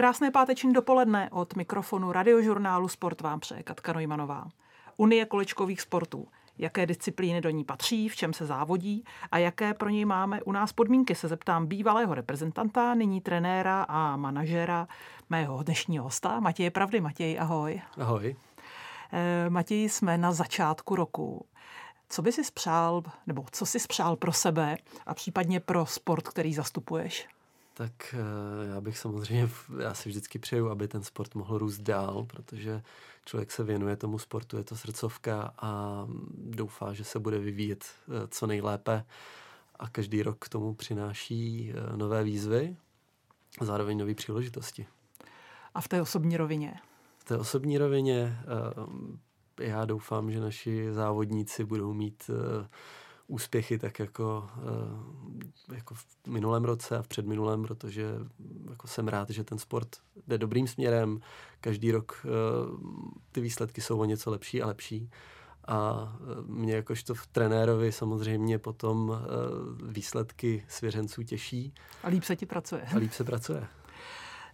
Krásné páteční dopoledne od mikrofonu radiožurnálu Sport vám přeje Katka Nojmanová. Unie kolečkových sportů. Jaké disciplíny do ní patří, v čem se závodí a jaké pro něj máme u nás podmínky, se zeptám bývalého reprezentanta, nyní trenéra a manažera mého dnešního hosta, Matěje Pravdy. Matěj, ahoj. Ahoj. E, Matěj, jsme na začátku roku. Co by si spřál, nebo co si spřál pro sebe a případně pro sport, který zastupuješ? Tak eh, já bych samozřejmě, já si vždycky přeju, aby ten sport mohl růst dál, protože člověk se věnuje tomu sportu, je to srdcovka a doufá, že se bude vyvíjet eh, co nejlépe a každý rok k tomu přináší eh, nové výzvy a zároveň nové příležitosti. A v té osobní rovině? V té osobní rovině já doufám, že naši závodníci budou mít úspěchy tak jako, eh, jako v minulém roce a v předminulém, protože jako jsem rád, že ten sport jde dobrým směrem. Každý rok eh, ty výsledky jsou o něco lepší a lepší. A eh, mě jakožto v trenérovi samozřejmě potom výsledky svěřenců těší. A líp se ti pracuje. A líp se pracuje.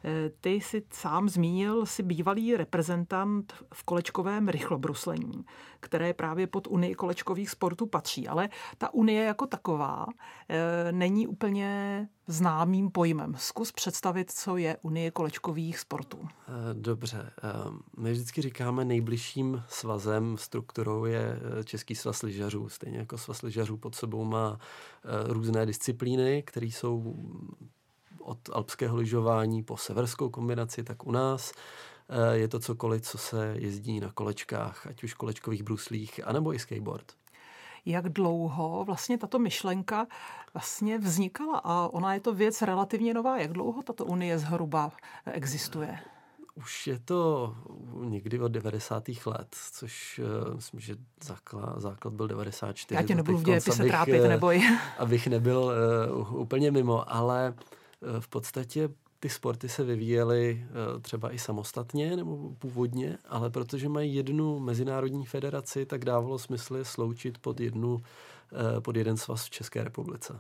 Eh, ty jsi sám zmínil, si bývalý reprezentant v kolečkovém rychlobruslení, které právě pod Unii kolečkových sportů patří. Ale ta Unie jako taková eh, není úplně známým pojmem. Zkus představit, co je Unie kolečkových sportů. Eh, dobře. My vždycky říkáme nejbližším svazem, strukturou je Český svaz lyžařů. Stejně jako svaz lyžařů pod sebou má různé disciplíny, které jsou od alpského lyžování po severskou kombinaci, tak u nás eh, je to cokoliv, co se jezdí na kolečkách, ať už kolečkových bruslích, anebo i skateboard. Jak dlouho vlastně tato myšlenka vlastně vznikala a ona je to věc relativně nová. Jak dlouho tato unie zhruba existuje? Už je to někdy od 90. let, což myslím, že základ, základ byl 94. Já tě nebudu v dějepise trápit, eh, neboj. Abych nebyl uh, úplně mimo, ale uh, Eh, v podstatě ty sporty se vyvíjely eh, třeba i samostatně nebo původně, ale protože mají jednu mezinárodní federaci, tak dávalo smysl je sloučit pod, jednu, eh, pod jeden svaz v České republice.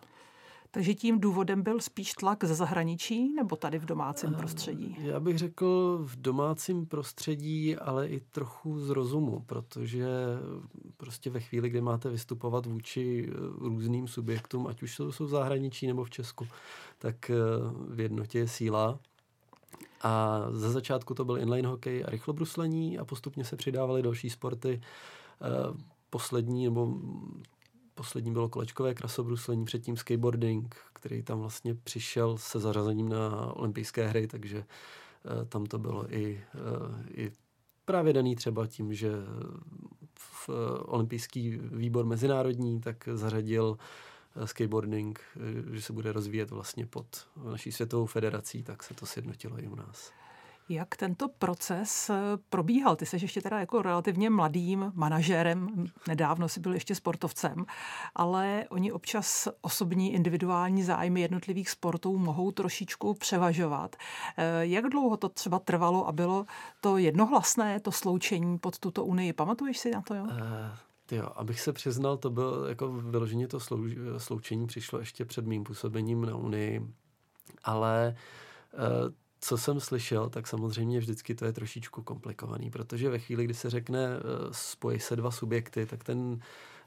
Takže tím důvodem byl spíš tlak ze zahraničí nebo tady v domácím eh, prostředí? Já bych řekl v domácím prostředí, ale i trochu z rozumu, protože prostě ve chvíli, kdy máte vystupovat vůči eh, různým subjektům, ať už jsou, jsou v zahraničí nebo v Česku, tak eh, v jednotě je síla. A ze začátku to byl inline hokej a rychlobruslení a postupně se přidávaly další sporty. Poslední nebo poslední bylo kolečkové krasobruslení, předtím skateboarding, který tam vlastně přišel se zařazením na olympijské hry, takže uh, tam to bylo i, uh, i právě daný třeba tím, že v uh, olympijský výbor mezinárodní tak zařadil skateboarding, že se bude rozvíjet vlastně pod naší světovou federací, tak se to sjednotilo i u nás. Jak tento proces eh, probíhal? Ty jsi ještě teda jako relativně mladým manažérem, nedávno si byl ještě sportovcem, ale oni občas osobní individuální zájmy jednotlivých sportů mohou trošičku převažovat. Eh, jak dlouho to třeba trvalo a bylo to jednohlasné, to sloučení pod tuto unii? Pamatuješ si na to? Jo? Uh... Jo, abych se přiznal, to bylo jako vyloženě to slou, sloučení přišlo ještě před mým působením na Unii, ale co jsem slyšel, tak samozřejmě vždycky to je trošičku komplikovaný, protože ve chvíli, kdy se řekne eh, spojí se dva subjekty, tak ten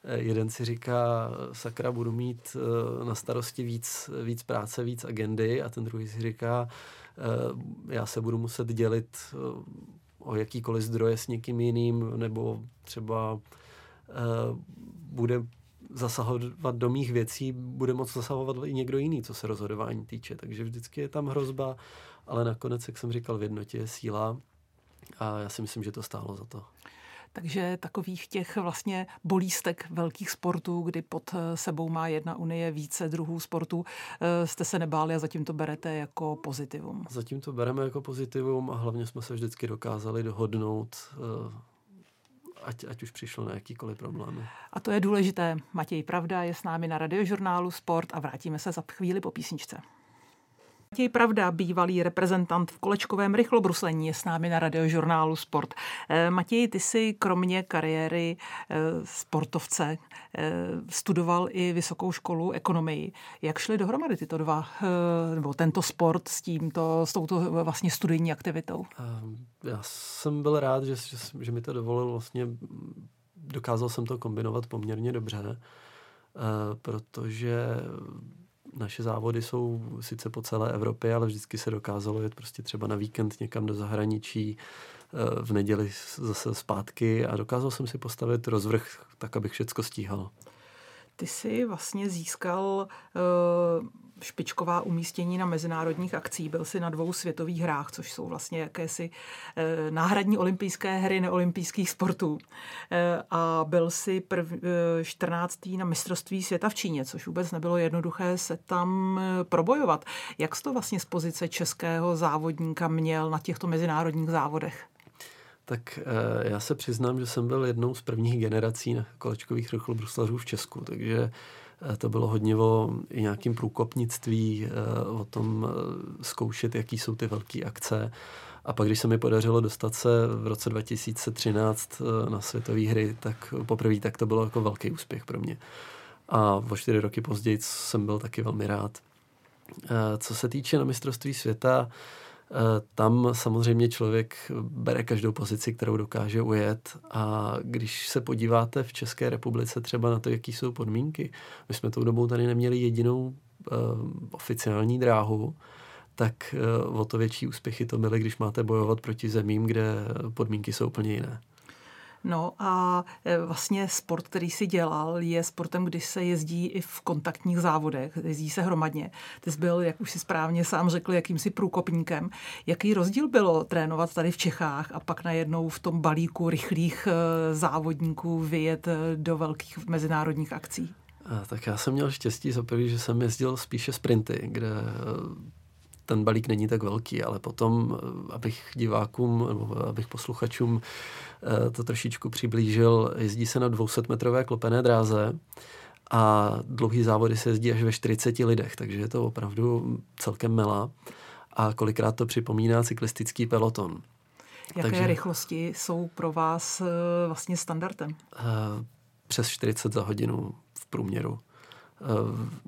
eh, jeden si říká, sakra, budu mít eh, na starosti víc, víc práce, víc agendy a ten druhý si říká, já se budu muset dělit o jakýkoliv zdroje s někým jiným, nebo třeba bude zasahovat do mých věcí, bude moct zasahovat i někdo jiný, co se rozhodování týče. Takže vždycky je tam hrozba ale nakonec, jak jsem říkal, v jednotě je síla a já si myslím, že to stálo za to. Takže takových těch vlastně bolístek velkých sportů, kdy pod sebou má jedna unie více druhů sportů, eh, jste se nebáli a zatím to berete jako pozitivum? Zatím to bereme jako pozitivum a hlavně jsme se vždycky dokázali dohodnout eh, ať, ať už přišlo na jakýkoliv problém. A to je důležité. Matěj Pravda je s námi na radiožurnálu Sport a vrátíme se za chvíli po písničce. Matěj Pravda, bývalý reprezentant v kolečkovém rychlobruslení, je s námi na radiožurnálu Sport. Eh, Matěj, ty si kromě kariéry eh, sportovce eh, studoval i vysokou školu ekonomii. Jak šly dohromady tyto dva, nebo tento sport s, tímto, s touto vlastně studijní aktivitou? Já jsem byl rád, že, že, že mi to dovolil vlastně, dokázal jsem to kombinovat poměrně dobře, protože naše závody jsou sice po celé Evropě, ale vždycky se dokázalo jet prostě třeba na víkend někam do zahraničí, eh, v neděli zase zpátky a dokázal jsem si postavit rozvrh tak, abych všecko stíhal. Ty jsi vlastně získal uh, špičková umístění na mezinárodních akcích. Byl jsi na dvou světových hrách, což jsou vlastně jakési uh, náhradní olympijské hry neolympijských sportů. Uh, a byl jsi prv, uh, 14. na mistrovství světa v Číně, což vůbec nebylo jednoduché se tam probojovat. Jak jsi to vlastně z pozice českého závodníka měl na těchto mezinárodních závodech? Tak eh, já se přiznám, že jsem byl jednou z prvních generací na kolečkových rychlobruslařů v Česku, takže eh, to bylo hodně o nějakým průkopnictví, eh, o tom zkoušet, jaký jsou ty velké akce. A pak, když se mi podařilo dostat se v roce 2013 na světové hry, tak poprvé tak to bylo jako velký úspěch pro mě. A o čtyři roky později jsem byl taky velmi rád. Co se týče na mistrovství světa, tam samozřejmě člověk bere každou pozici, kterou dokáže ujet a když se podíváte v České republice třeba na to, jaký jsou podmínky, my jsme tou dobou tady neměli jedinou uh, oficiální dráhu, tak uh, o to větší úspěchy to byly, když máte bojovat proti zemím, kde podmínky jsou úplně jiné. No a e, vlastně sport, který si dělal, je sportem, když se jezdí i v kontaktních závodech, jezdí se hromadně. Ty jsi byl, jak už si správně sám řekl, jakýmsi průkopníkem. Jaký rozdíl bylo trénovat tady v Čechách a pak najednou v tom balíku rychlých e, závodníků vyjet e, do velkých mezinárodních akcí? Tak já jsem měl štěstí za prvý, že jsem jezdil spíše sprinty, kde ten balík není tak velký, ale potom, abych divákům nebo abych posluchačům Eh, to trošičku přiblížil. Jezdí se na 200-metrové klopené dráze a dlouhý závody se jezdí až ve 40 lidech, takže je to opravdu celkem mela a kolikrát to připomíná cyklistický peloton. Jaké takže, rychlosti jsou pro vás eh, vlastně standardem? Eh, přes 40 za hodinu v průměru.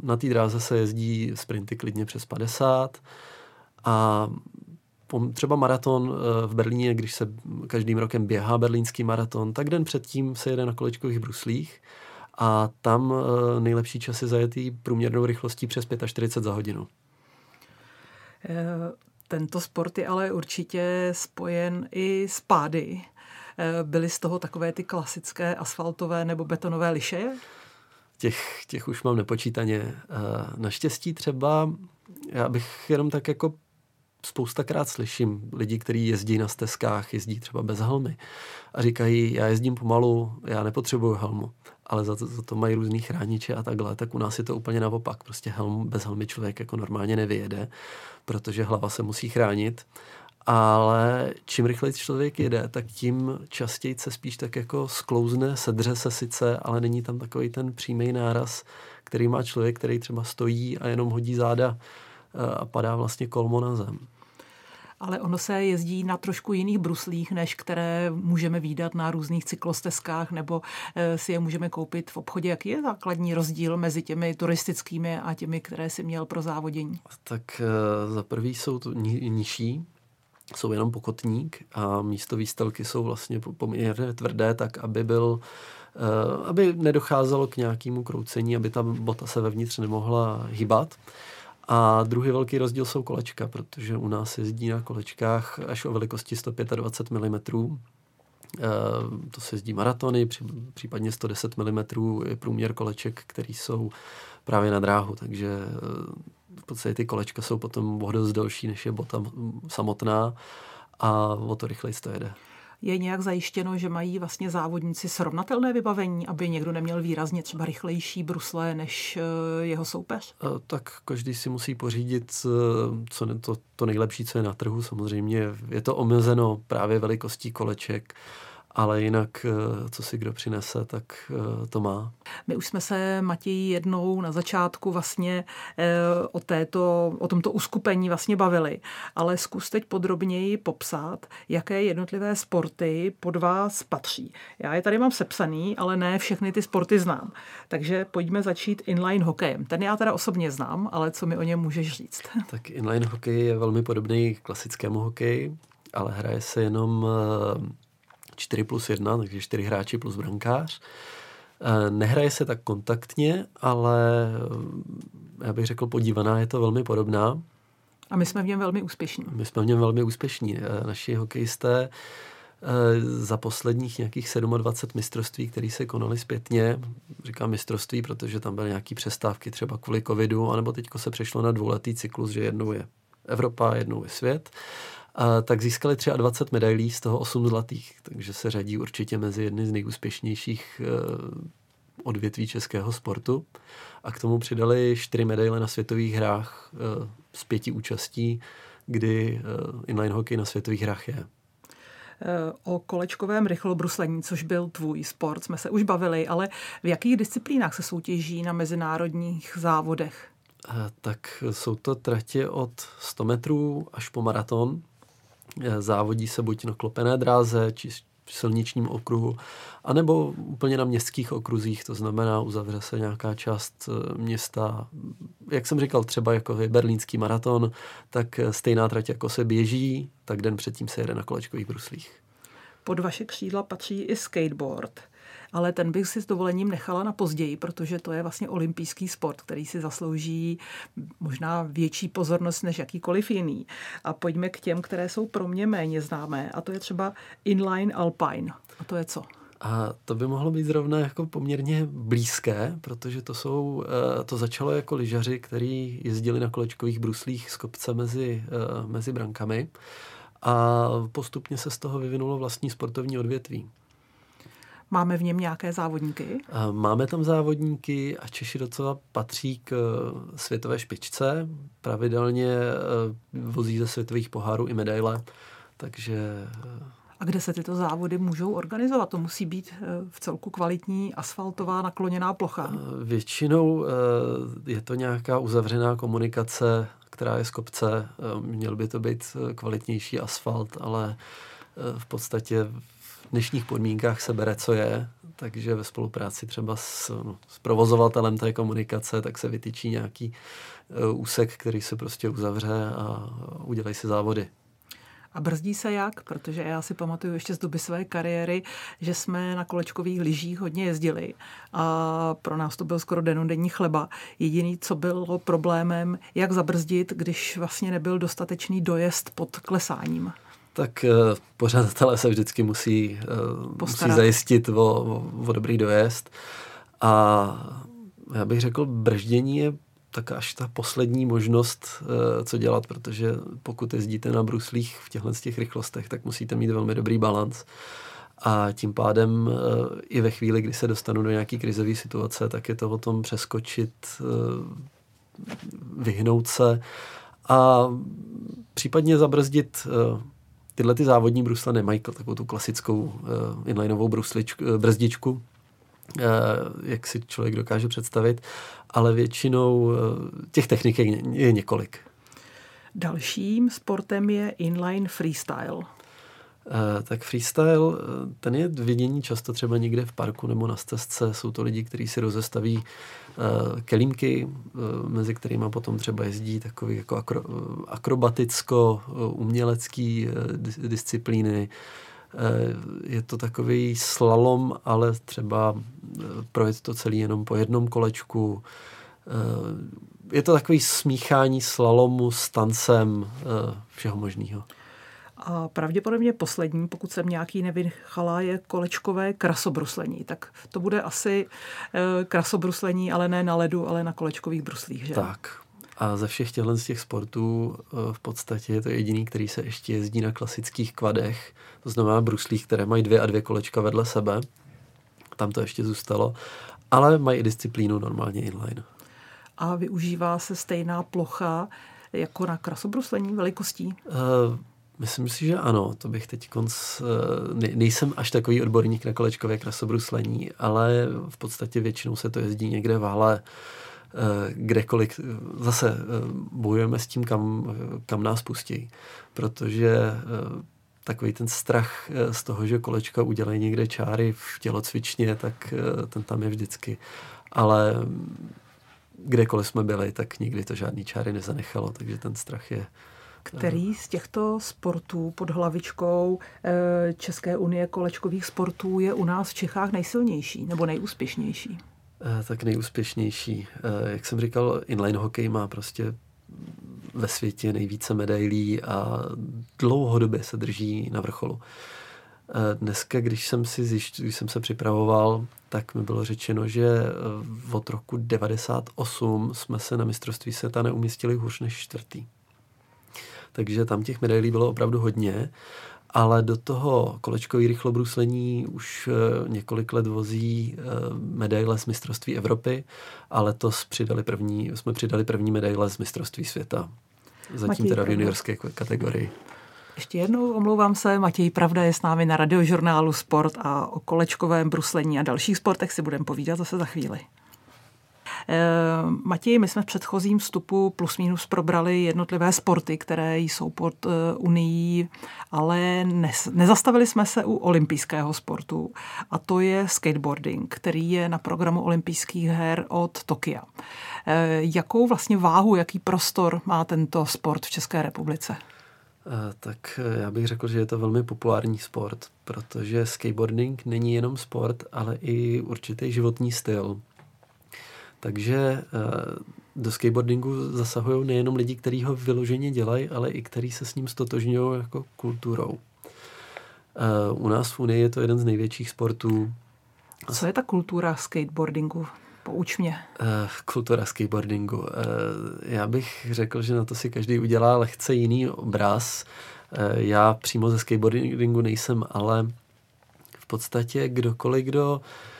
Na té dráze se jezdí sprinty klidně přes 50 a třeba maraton eh, v Berlíně, když se každým rokem běhá berlínský maraton, tak den předtím se jede na kolečkových bruslích a tam eh, nejlepší časy zajetý průměrnou rychlostí přes 45 za hodinu. Eh, tento sport je ale určitě spojen i s pády. Byly z toho takové ty klasické asfaltové nebo betonové liše? Těch, těch už mám nepočítaně. Naštěstí třeba, já bych jenom tak jako spoustakrát slyším lidi, kteří jezdí na stezkách, jezdí třeba bez helmy a říkají, já jezdím pomalu, já nepotřebuju helmu, ale za to, za to mají různý chrániče a takhle, tak u nás je to úplně naopak. Prostě helm, bez helmy člověk jako normálně nevyjede, protože hlava se musí chránit ale čím rychleji člověk jede, tak tím častěji se spíš tak jako sklouzne, sedře se sice, ale není tam takový ten přímý náraz, který má člověk, který třeba stojí a jenom hodí záda eh, a padá vlastně kolmo na zem ale ono se jezdí na trošku jiných bruslích, než které můžeme výdat na různých cyklostezkách, nebo eh, si je můžeme koupit v obchodě. Jaký je základní rozdíl mezi těmi turistickými a těmi, které si měl pro závodění? Tak eh, za prvý jsou to nižší, jsou jenom pokotník a místo výstelky jsou vlastně poměrně tvrdé, tak aby byl eh, aby nedocházelo k nějakému kroucení, aby ta bota se vevnitř nemohla hýbat. A druhý velký rozdíl jsou kolečka, protože u nás jezdí na kolečkách až o velikosti 125 mm. To se jezdí maratony, případně 110 mm je průměr koleček, který jsou právě na dráhu, takže eh, v podstatě ty kolečka jsou potom o dost delší, než je bota samotná a o to rychleji to jede je nějak zajištěno, že mají vlastně závodníci srovnatelné vybavení, aby někdo neměl výrazně třeba rychlejší brusle než eh, jeho soupeř? Eh, tak každý si musí pořídit eh, co ne, to, to nejlepší, co je na trhu. Samozřejmě je to omezeno právě velikostí koleček ale jinak, eh, co si kdo přinese, tak eh, to má. My už jsme se, Matěj, jednou na začátku vlastně eh, o, této, o tomto uskupení vlastně bavili, ale zkus teď podrobněji popsat, jaké jednotlivé sporty pod vás patří. Já je tady mám sepsaný, ale ne všechny ty sporty znám. Takže pojďme začít inline hokejem. Ten já teda osobně znám, ale co mi o něm můžeš říct? Tak inline hokej je velmi podobný klasickému hokeji, ale hraje se jenom 4 plus 1, takže 4 hráči plus brankář. Eh, nehraje se tak kontaktně, ale eh, já bych řekl, podívaná je to velmi podobná. A my jsme v něm velmi úspěšní. My jsme v něm velmi úspěšní. Eh, naši hokejisté za posledních nějakých 27 mistrovství, které se konaly zpětně, říkám mistrovství, protože tam byly nějaké přestávky třeba kvůli covidu, anebo teďko se přešlo na dvouletý cyklus, že jednou je Evropa, jednou je svět a tak získali 23 medailí, z toho 8 zlatých, takže se řadí určitě mezi jedny z nejúspěšnějších eh, odvětví českého sportu. A k tomu přidali 4 medaile na světových hrách eh, z pěti účastí, kdy eh, inline hockey na světových hrách je. O kolečkovém rychlobruslení, což byl tvůj sport, jsme se už bavili, ale v jakých disciplínách se soutěží na mezinárodních závodech? Tak jsou to tratě od 100 metrů až po maraton. Eh, závodí se buď na klopené dráze, či v silničním okruhu, anebo úplně na městských okruzích, to znamená uzavře se nějaká část eh, města, jak jsem říkal, třeba jako je berlínský maraton, tak eh, stejná trať jako se běží, tak den předtím se jede na kolečkových bruslích. Pod vaše křídla patří i skateboard ale ten bych si s dovolením nechala na později, protože to je vlastně olympijský sport, který si zaslouží možná větší pozornost než jakýkoliv jiný. A pojďme k těm, které jsou pro mě méně známé, a to je třeba inline alpine. A to je co? A to by mohlo být zrovna jako poměrně blízké, protože to jsou, eh, to začalo jako lyžaři, kteří jezdili na kolečkových bruslích z kopce mezi, eh, mezi brankami a postupně se z toho vyvinulo vlastní sportovní odvětví. Máme v něm nějaké závodníky? Máme tam závodníky a Češi docela patří k eh, světové špičce. Pravidelně eh, vozí ze světových pohárů i medaile, takže... Eh, a kde se tyto závody můžou organizovat? To musí být v celku kvalitní asfaltová nakloněná plocha. Většinou je to nějaká uzavřená komunikace, která je z kopce. Měl by to být kvalitnější asfalt, ale v podstatě dnešních podmínkách se bere, co je, takže ve spolupráci třeba s, no, s provozovatelem té komunikace, tak se vytyčí nějaký uh, úsek, který se prostě uzavře a udělají se závody. A brzdí se jak? Protože já si pamatuju ještě z doby své kariéry, že jsme na kolečkových lyžích hodně jezdili a pro nás to byl skoro denodenní chleba. Jediný, co bylo problémem, jak zabrzdit, když vlastně nebyl dostatečný dojezd pod klesáním tak uh, pořadatelé se vždycky musí, uh, musí zajistit o, o, o dobrý dojezd. A já bych řekl, brždění je tak až ta poslední možnost, uh, co dělat, protože pokud jezdíte na bruslích v těchto těch rychlostech, tak musíte mít velmi dobrý balans. A tím pádem i ve chvíli, kdy se dostanu do nějaký krizové situace, tak je to o tom přeskočit, vyhnout se a případně zabrzdit tyhle ty závodní brusle nemají takovou tu klasickou uh, inlineovou brusličku, uh, brzdičku, uh, jak si člověk dokáže představit, ale většinou uh, těch technik je, je několik. Dalším sportem je inline freestyle. Uh, tak freestyle, ten je vidění často třeba někde v parku nebo na stezce. Jsou to lidi, kteří si rozestaví uh, kelímky, uh, mezi kterými potom třeba jezdí takové jako akro, akrobaticko-umělecký disciplíny. Je to takový slalom, ale třeba projet to celý jenom po jednom kolečku. Je to takový smíchání slalomu s tancem všeho možného. A pravděpodobně poslední, pokud jsem nějaký nevychala, je kolečkové krasobruslení. Tak to bude asi e, krasobruslení, ale ne na ledu, ale na kolečkových bruslích. Že? Tak. A ze všech těchto z těch sportů e, v podstatě je to jediný, který se ještě jezdí na klasických kvadech, to znamená bruslích, které mají dvě a dvě kolečka vedle sebe. Tam to ještě zůstalo. Ale mají i disciplínu normálně inline. A využívá se stejná plocha jako na krasobruslení velikostí? Uh, Myslím si, že ano. To bych teď konc... Eh, nejsem až takový odborník na kolečkové krasobruslení, ale v podstatě většinou se to jezdí někde v hale, eh, kdekoliv. Zase bojujeme s tím, kam, kam nás pustí. Protože takový ten strach z toho, že kolečka udělají někde čáry v tělocvičně, tak ten tam je vždycky. Ale kdekoliv jsme byli, tak nikdy to žádný čáry nezanechalo, takže ten strach je, který z těchto sportů pod hlavičkou eh, České unie kolečkových sportů je u nás v Čechách nejsilnější nebo nejúspěšnější? Eh, tak nejúspěšnější. Eh, jak jsem říkal, inline hokej má prostě ve světě nejvíce medailí a dlouhodobě se drží na vrcholu. Dneska, když jsem, si zjišť, když jsem se připravoval, tak mi bylo řečeno, že od roku 98 jsme se na mistrovství světa neumístili hůř než čtvrtý takže tam těch medailí bylo opravdu hodně. Ale do toho kolečkový rychlobruslení už eh, několik let vozí eh, medaile z mistrovství Evropy a letos přidali první, jsme přidali první medaile z mistrovství světa. Zatím Matěj, teda v juniorské kategorii. Ještě jednou omlouvám se, Matěj Pravda je s námi na radiožurnálu Sport a o kolečkovém bruslení a dalších sportech si budeme povídat zase za chvíli. Eh, Matěj, my jsme v předchozím vstupu plus minus probrali jednotlivé sporty, které jsou pod eh, Unii, ale nezastavili jsme se u olympijského sportu a to je skateboarding, který je na programu olympijských her od Tokia. Eh, jakou vlastně váhu, jaký prostor má tento sport v České republice? Tak já bych řekl, že je to velmi populární sport, protože skateboarding není jenom sport, ale i určitý životní styl. Takže eh, do skateboardingu zasahují nejenom lidi, kteří ho vyloženě dělají, ale i kteří se s ním stotožňují jako kulturou. Eh, u nás v Unii je to jeden z největších sportů. Co je ta kultura skateboardingu? Pouč mě. Uh, kultura skateboardingu. Já bych řekl, že na to si každý udělá lehce jiný obraz. Já přímo ze skateboardingu nejsem, ale v podstatě kdokoliv, kdo uh, Eh,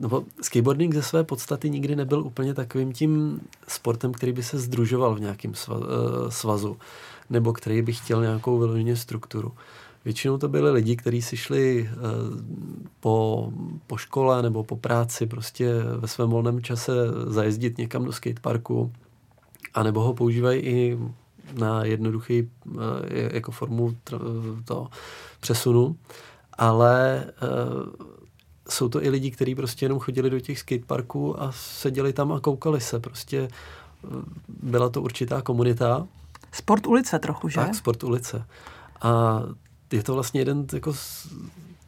nebo skateboarding ze své podstaty nikdy nebyl úplně takovým tím sportem, který by se združoval v nějakém eh, svazu, nebo který by chtěl nějakou vyloženě strukturu. Většinou to byli lidi, kteří si šli eh, po, po škole nebo po práci prostě ve svém volném čase zajezdit někam do skateparku, anebo ho používají i na jednoduchý jako formu to přesunu, ale jsou to i lidi, kteří prostě jenom chodili do těch skateparků a seděli tam a koukali se. Prostě eh, byla to určitá komunita. Sport ulice trochu, že? Tak, sport ulice. A je to vlastně jeden, jako,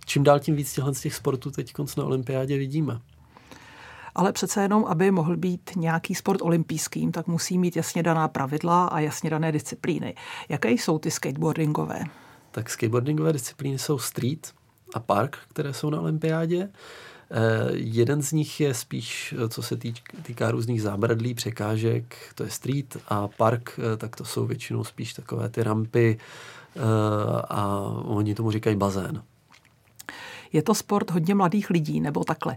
čím dál tím víc těchto z těch sportů teď na olympiádě vidíme. Ale přece jenom, aby mohl být nějaký sport olympijským, tak musí mít jasně daná pravidla a jasně dané disciplíny. Jaké jsou ty skateboardingové? Tak skateboardingové disciplíny jsou street, a park, které jsou na olympiádě. Eh, jeden z nich je spíš, co se týká různých zábradlí, překážek, to je street a park, eh, tak to jsou většinou spíš takové ty rampy eh, a oni tomu říkají bazén. Je to sport hodně mladých lidí, nebo takhle.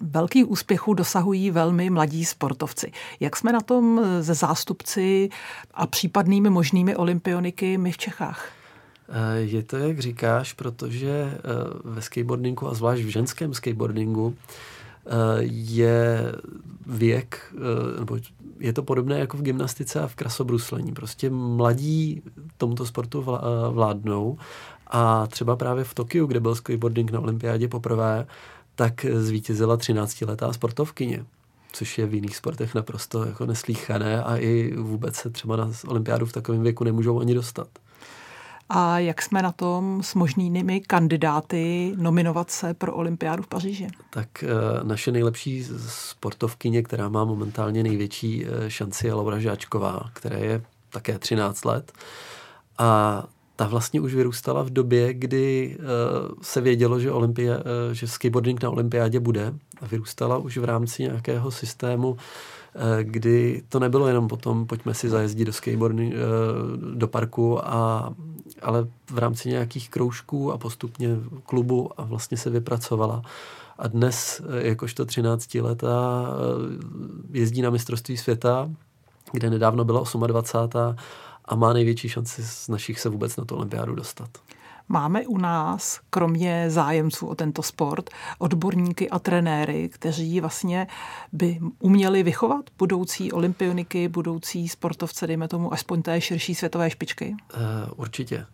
Velký úspěchů dosahují velmi mladí sportovci. Jak jsme na tom ze zástupci a případnými možnými olympioniky my v Čechách? Eh, je to, jak říkáš, protože eh, ve skateboardingu a zvlášť v ženském skateboardingu eh, je věk, nebo je to podobné jako v gymnastice a v krasobruslení. Prostě mladí tomuto sportu vládnou a třeba právě v Tokiu, kde byl skateboarding na olympiádě poprvé, tak zvítězila 13-letá sportovkyně což je v jiných sportech naprosto jako neslíchané a i vůbec se třeba na olympiádu v takovém věku nemůžou ani dostat a jak jsme na tom s možnými kandidáty nominovat se pro olympiádu v Paříži? Tak eh, naše nejlepší sportovkyně, která má momentálně největší eh, šanci, je Laura Žáčková, která je také 13 let. A ta vlastně už vyrůstala v době, kdy uh, se vědělo, že, olympia, že skateboarding na olympiádě bude. A vyrůstala už v rámci nějakého systému, kdy to nebylo jenom potom, pojďme si zajezdit do skateboarding, uh, do parku a ale v rámci nějakých kroužků a postupně klubu a vlastně se vypracovala. A dnes, eh, jakožto 13 leta, eh, jezdí na mistrovství světa, kde nedávno byla 28. a má největší šanci z našich se vůbec na tu olympiádu dostat. Máme u nás, kromě zájemců o tento sport, odborníky a trenéry, kteří vlastně by uměli vychovat budoucí olympioniky, budoucí sportovce, dejme tomu, aspoň té širší světové špičky? Uh, určitě.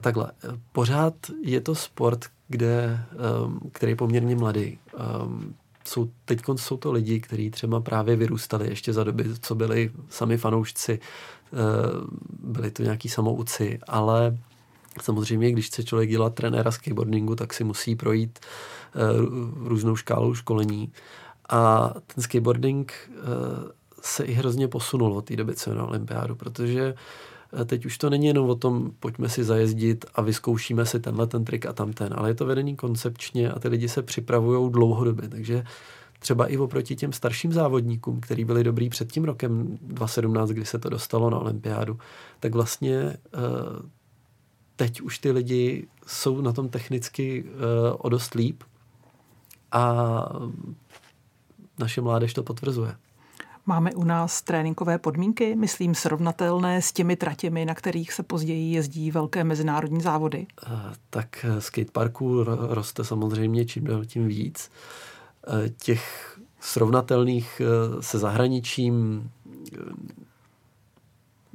Takhle, pořád je to sport, kde, um, který je poměrně mladý. Um, jsou, teď jsou to lidi, kteří třeba právě vyrůstali ještě za doby, co byli sami fanoušci, uh, byli to nějaký samouci, ale Samozřejmě, když chce člověk dělat trenéra skateboardingu, tak si musí projít uh, různou škálu školení. A ten skateboarding uh, se i hrozně posunul od té doby, co na olympiádu, protože uh, teď už to není jenom o tom, pojďme si zajezdit a vyzkoušíme si tenhle ten trik a tam ten, ale je to vedený koncepčně a ty lidi se připravují dlouhodobě, takže třeba i oproti těm starším závodníkům, kteří byli dobrý před tím rokem 2017, kdy se to dostalo na olympiádu, tak vlastně teď už ty lidi jsou na tom technicky uh, o dost líp a naše mládež to potvrzuje. Máme u nás tréninkové podmínky, myslím, srovnatelné s těmi tratěmi, na kterých se později jezdí velké mezinárodní závody? Uh, tak eh, skateparků roste samozřejmě čím dál tím víc. Těch srovnatelných se zahraničím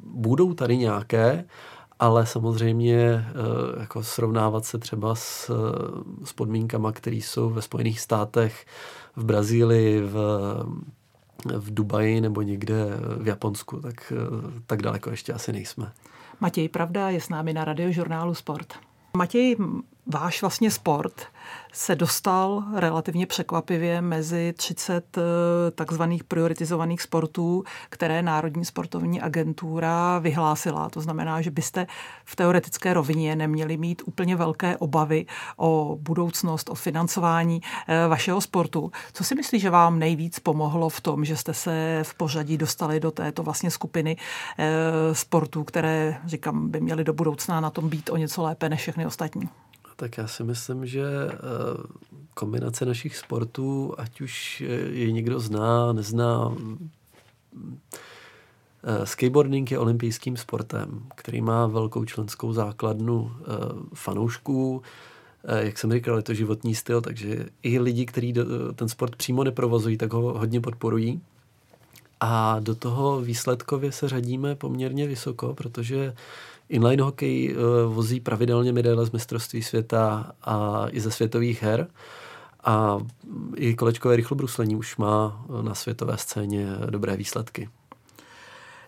budou tady nějaké, ale samozřejmě eh, jako srovnávat se třeba s, eh, s podmínkama, které jsou ve Spojených státech, v Brazílii, v, v Dubaji nebo někde v Japonsku, tak, eh, tak daleko ještě asi nejsme. Matěj Pravda je s námi na radiožurnálu Sport. Matěj, váš vlastně sport se dostal relativně překvapivě mezi 30 eh, takzvaných prioritizovaných sportů, které Národní sportovní agentura vyhlásila. To znamená, že byste v teoretické rovině neměli mít úplně velké obavy o budoucnost, o financování eh, vašeho sportu. Co si myslíš, že vám nejvíc pomohlo v tom, že jste se v pořadí dostali do této vlastně skupiny eh, sportů, které, říkám, by měly do budoucna na tom být o něco lépe než všechny ostatní? Tak já si myslím, že eh, kombinace našich sportů, ať už je někdo zná, nezná, eh, Skateboarding je olympijským sportem, který má velkou členskou základnu eh, fanoušků. Jak jsem říkal, je to životní styl, takže i lidi, kteří ten sport přímo neprovozují, tak ho hodně podporují. A do toho výsledkově se řadíme poměrně vysoko, protože Inline hokej uh, vozí pravidelně medaile z mistrovství světa a i ze světových her. A i kolečkové rychlobruslení už má na světové scéně dobré výsledky.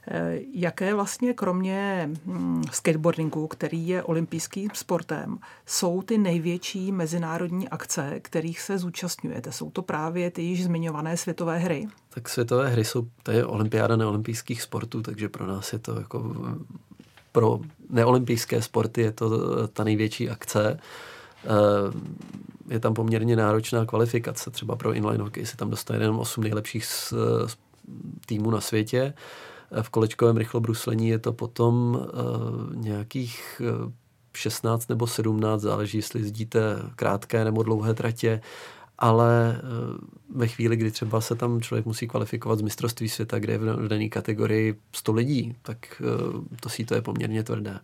Eh, jaké vlastně kromě hm, skateboardingu, který je olympijským sportem, jsou ty největší mezinárodní akce, kterých se zúčastňujete? Jsou to právě ty již zmiňované světové hry? Tak světové hry jsou, to je olympiáda neolympijských sportů, takže pro nás je to jako pro neolympijské sporty je to eh, ta největší akce. Eh, je tam poměrně náročná kvalifikace. Třeba pro inline hockey se tam dostane jenom 8 nejlepších z, z týmů na světě. Eh, v kolečkovém rychlobruslení je to potom nějakých 16 nebo 17, záleží, jestli jezdíte krátké nebo dlouhé tratě ale eh, ve chvíli, kdy třeba se tam člověk musí kvalifikovat z mistrovství světa, kde je v dané kategorii 100 lidí, tak eh, to si to je poměrně tvrdé.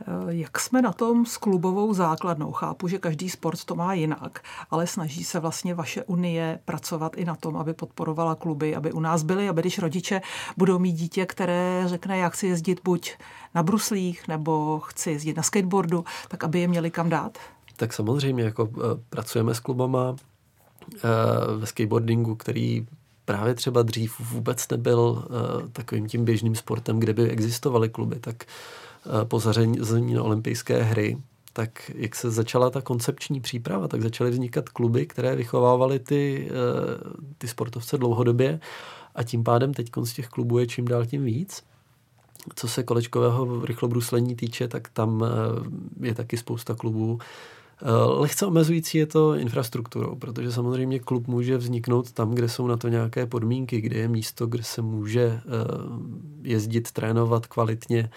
Eh, jak jsme na tom s klubovou základnou? Chápu, že každý sport to má jinak, ale snaží se vlastně vaše unie pracovat i na tom, aby podporovala kluby, aby u nás byly, aby když rodiče budou mít dítě, které řekne, já chci jezdit buď na bruslích nebo chci jezdit na skateboardu, tak aby je měli kam dát? Tak samozřejmě jako uh, pracujeme s klubama uh, ve skateboardingu, který právě třeba dřív vůbec nebyl uh, takovým tím běžným sportem, kde by existovaly kluby, tak po zařazení na olympijské hry, tak jak se začala ta koncepční příprava, tak začaly vznikat kluby, které vychovávaly ty, ty sportovce dlouhodobě a tím pádem teď z těch klubů je čím dál tím víc. Co se kolečkového rychlobruslení týče, tak tam je taky spousta klubů, Eh, lehce omezující je to infrastrukturou, protože samozřejmě klub může vzniknout tam, kde jsou na to nějaké podmínky, kde je místo, kde se může eh, jezdit, trénovat kvalitně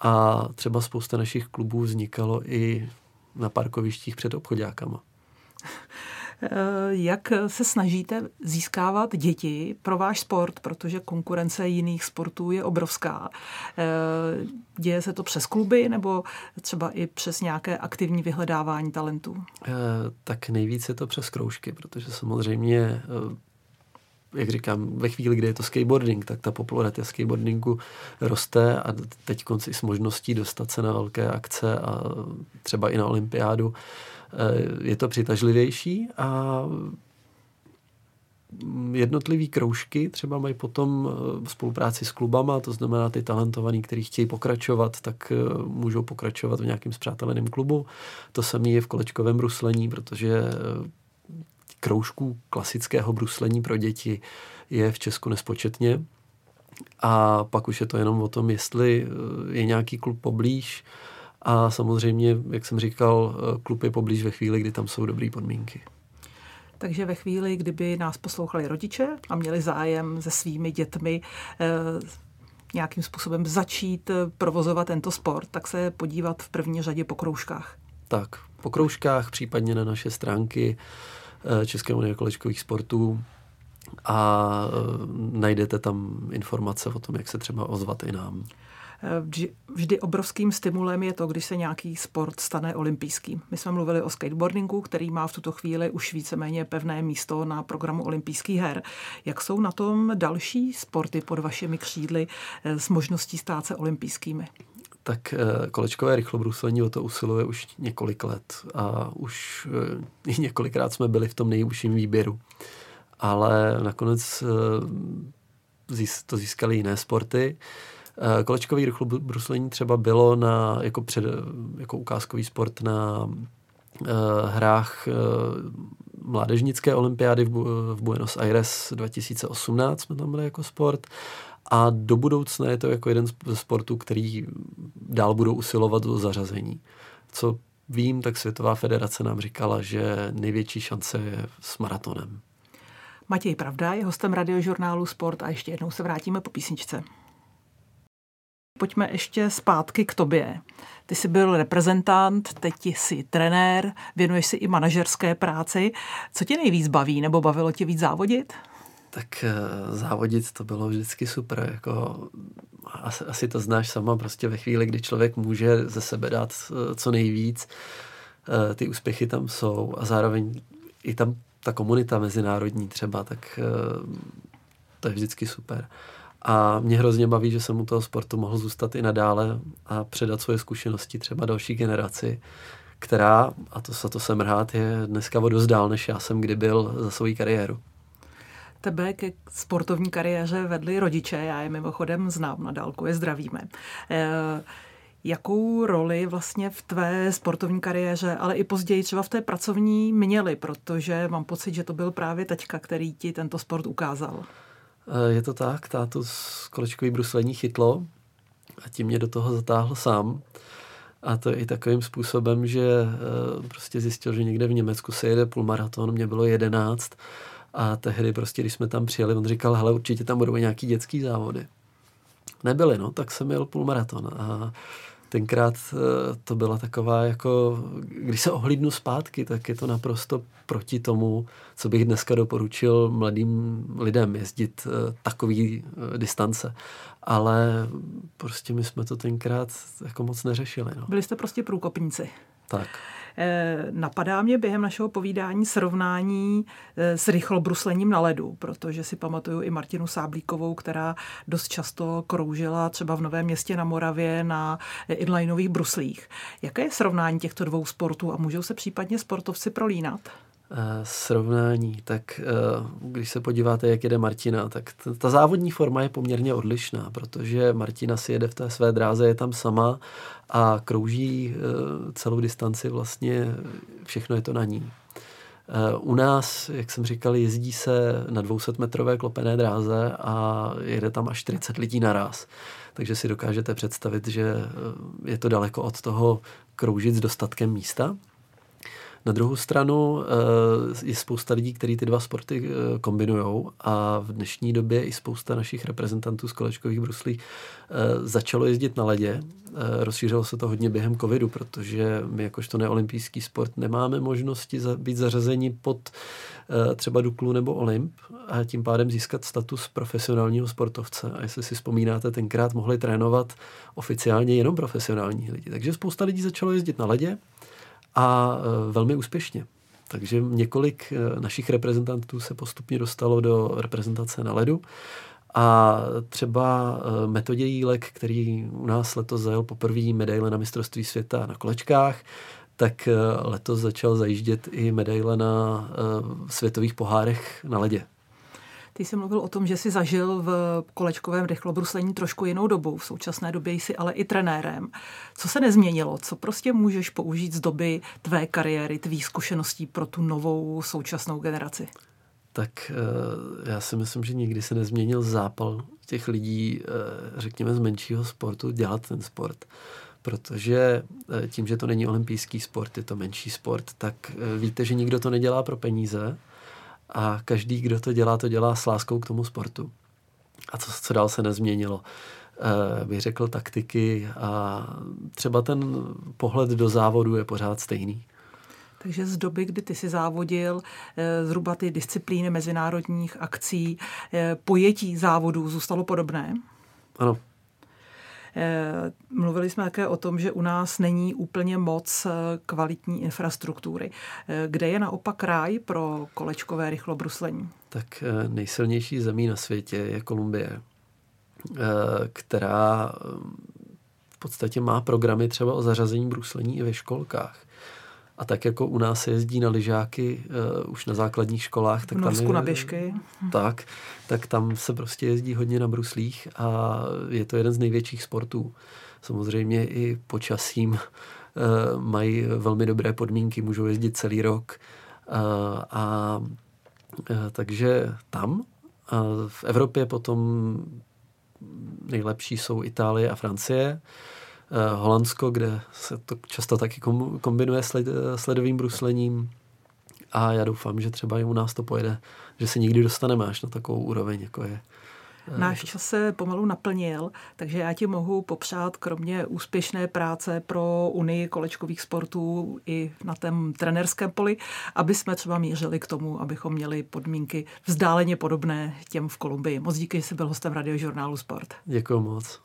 a třeba spousta našich klubů vznikalo i na parkovištích před obchodákama. Jak se snažíte získávat děti pro váš sport, protože konkurence jiných sportů je obrovská. Děje se to přes kluby nebo třeba i přes nějaké aktivní vyhledávání talentů? Tak nejvíc je to přes kroužky, protože samozřejmě jak říkám, ve chvíli, kdy je to skateboarding, tak ta popularita skateboardingu roste a teď konci s možností dostat se na velké akce a třeba i na olympiádu eh, je to přitažlivější a jednotlivý kroužky třeba mají potom v eh, spolupráci s klubama, to znamená ty talentovaní, kteří chtějí pokračovat, tak eh, můžou pokračovat v nějakým zpřáteleném klubu. To samé je v kolečkovém bruslení, protože kroužků klasického bruslení pro děti je v Česku nespočetně. A pak už je to jenom o tom, jestli eh, je nějaký klub poblíž. A samozřejmě, jak jsem říkal, eh, klub je poblíž ve chvíli, kdy tam jsou dobré podmínky. Takže ve chvíli, kdyby nás poslouchali rodiče a měli zájem se svými dětmi eh, nějakým způsobem začít provozovat tento sport, tak se podívat v první řadě po kroužkách. Tak, po kroužkách, případně na naše stránky Eh, České unie kolečkových sportů a eh, najdete tam informace o tom, jak se třeba ozvat i nám. Eh, vždy obrovským stimulem je to, když se nějaký sport stane olympijským. My jsme mluvili o skateboardingu, který má v tuto chvíli už víceméně pevné místo na programu olympijských her. Jak jsou na tom další sporty pod vašimi křídly s možností stát se olympijskými? tak eh, kolečkové rychlobruslení o to usiluje už několik let a už eh, několikrát jsme byli v tom nejúžším výběru. Ale nakonec eh, to získali jiné sporty. Kolečkový rychlobruslení třeba bylo na, jako, před, jako ukázkový sport na hrách mládežnické olympiády v, v Buenos Aires 2018 jsme tam byli jako sport a do budoucna je to jako jeden ze sportů, který dál budou usilovat o zařazení. Co vím, tak Světová federace nám říkala, že největší šance je s maratonem. Matěj Pravda je hostem radiožurnálu Sport a ještě jednou se vrátíme po písničce. Pojďme ještě zpátky k tobě. Ty jsi byl reprezentant, teď jsi trenér, věnuješ si i manažerské práci. Co tě nejvíc baví, nebo bavilo tě víc závodit? tak eh, závodit to bylo vždycky super. Jako, asi, asi to znáš sama, prostě ve chvíli, kdy člověk může ze sebe dát eh, co nejvíc, eh, ty úspěchy tam jsou a zároveň i tam ta komunita mezinárodní třeba, tak to je vždycky super. A mě hrozně baví, že jsem u toho sportu mohl zůstat i nadále a předat svoje zkušenosti třeba další generaci, která, a to za to jsem rád, je dneska o dost dál, než já jsem kdy byl za svou kariéru tebe ke sportovní kariéře vedli rodiče, já je mimochodem znám na dálku, je zdravíme. E, jakou roli vlastně v tvé sportovní kariéře, ale i později třeba v té pracovní měli, protože mám pocit, že to byl právě taťka, který ti tento sport ukázal. Eh, je to tak, tátu z kolečkový bruslení chytlo a tím mě do toho zatáhl sám. A to i takovým způsobem, že eh, prostě zjistil, že někde v Německu se jede půlmaraton, mě bylo jedenáct a tehdy prostě, když jsme tam přijeli, on říkal, hele, určitě tam budou nějaký dětský závody. Nebyly, no, tak jsem jel půlmaraton a tenkrát eh, to byla taková jako, když se ohlídnu zpátky, tak je to naprosto proti tomu, co bych dneska doporučil mladým lidem jezdit eh, takový eh, distance. Ale prostě my jsme to tenkrát jako moc neřešili. No. Byli jste prostě průkopníci. Tak. Eh, napadá mě během našeho povídání srovnání eh, s rychlobruslením na ledu, protože si pamatuju i Martinu Sáblíkovou, která dost často kroužila třeba v Novém městě na Moravě na inlineových bruslích. Jaké je srovnání těchto dvou sportů a můžou se případně sportovci prolínat? Eh, srovnání, tak eh, když se podíváte, jak jede Martina, tak ta závodní forma je poměrně odlišná, protože Martina si jede v té své dráze, je tam sama a krouží eh, celou distanci vlastně, všechno je to na ní. U nás, jak jsem říkal, jezdí se na 200 metrové klopené dráze a jede tam až 40 lidí naraz. Takže si dokážete představit, že je to daleko od toho kroužit s dostatkem místa. Na druhou stranu eh, je spousta lidí, kteří ty dva sporty eh, kombinují a v dnešní době i spousta našich reprezentantů z kolečkových bruslí eh, začalo jezdit na ledě. Rozšířilo se to hodně během covidu, protože my jakožto neolympijský sport nemáme možnosti být zařazeni pod třeba Duklu nebo Olymp a tím pádem získat status profesionálního sportovce. A jestli si vzpomínáte, tenkrát mohli trénovat oficiálně jenom profesionální lidi. Takže spousta lidí začalo jezdit na ledě a e, velmi úspěšně. Takže několik e, našich reprezentantů se postupně dostalo do reprezentace na ledu. A třeba e, Metodě Jílek, který u nás letos zajel poprvé medaile na mistrovství světa na kolečkách, tak letos začal zajíždět i medaile na světových pohárech na ledě. Ty jsi mluvil o tom, že jsi zažil v kolečkovém rychlobruslení trošku jinou dobu. V současné době jsi ale i trenérem. Co se nezměnilo? Co prostě můžeš použít z doby tvé kariéry, tvých zkušeností pro tu novou současnou generaci? Tak eh, já si myslím, že nikdy se nezměnil zápal těch lidí, eh, řekněme, z menšího sportu dělat ten sport protože eh, tím, že to není olympijský sport, je to menší sport, tak víte, že nikdo to nedělá pro peníze, a každý, kdo to dělá, to dělá s láskou k tomu sportu. A co, co dál se nezměnilo? E, bych řekl taktiky a třeba ten pohled do závodu je pořád stejný. Takže z doby, kdy ty si závodil, eh, zhruba ty disciplíny mezinárodních akcí, eh, pojetí závodů zůstalo podobné? Ano, Eh, mluvili jsme také o tom, že u nás není úplně moc eh, kvalitní infrastruktury. Eh, kde je naopak ráj pro kolečkové rychlobruslení? Tak nejsilnější zemí na světě je Kolumbie, která v podstatě má programy třeba o zařazení bruslení i ve školkách. A tak jako u nás se jezdí na lyžáky uh, už na základních školách, tak v Norsku tam je, na běžky. Tak, tak tam se prostě jezdí hodně na bruslích a je to jeden z největších sportů. Samozřejmě i počasím uh, mají velmi dobré podmínky, můžou jezdit celý rok. Uh, a uh, takže tam. A v Evropě potom nejlepší jsou Itálie a Francie. Eh, Holandsko, kde se to často taky kombinuje s ledovým bruslením. A já doufám, že třeba i u nás to pojede, že se nikdy dostaneme až na takovou úroveň, jako je eh, Náš čas se pomalu naplnil, takže já ti mohu popřát kromě úspěšné práce pro Unii kolečkových sportů i na tom trenerském poli, aby jsme třeba mířili k tomu, abychom měli podmínky vzdáleně podobné těm v Kolumbii. Moc díky, že jsi byl hostem radiožurnálu Sport. Děkuji moc.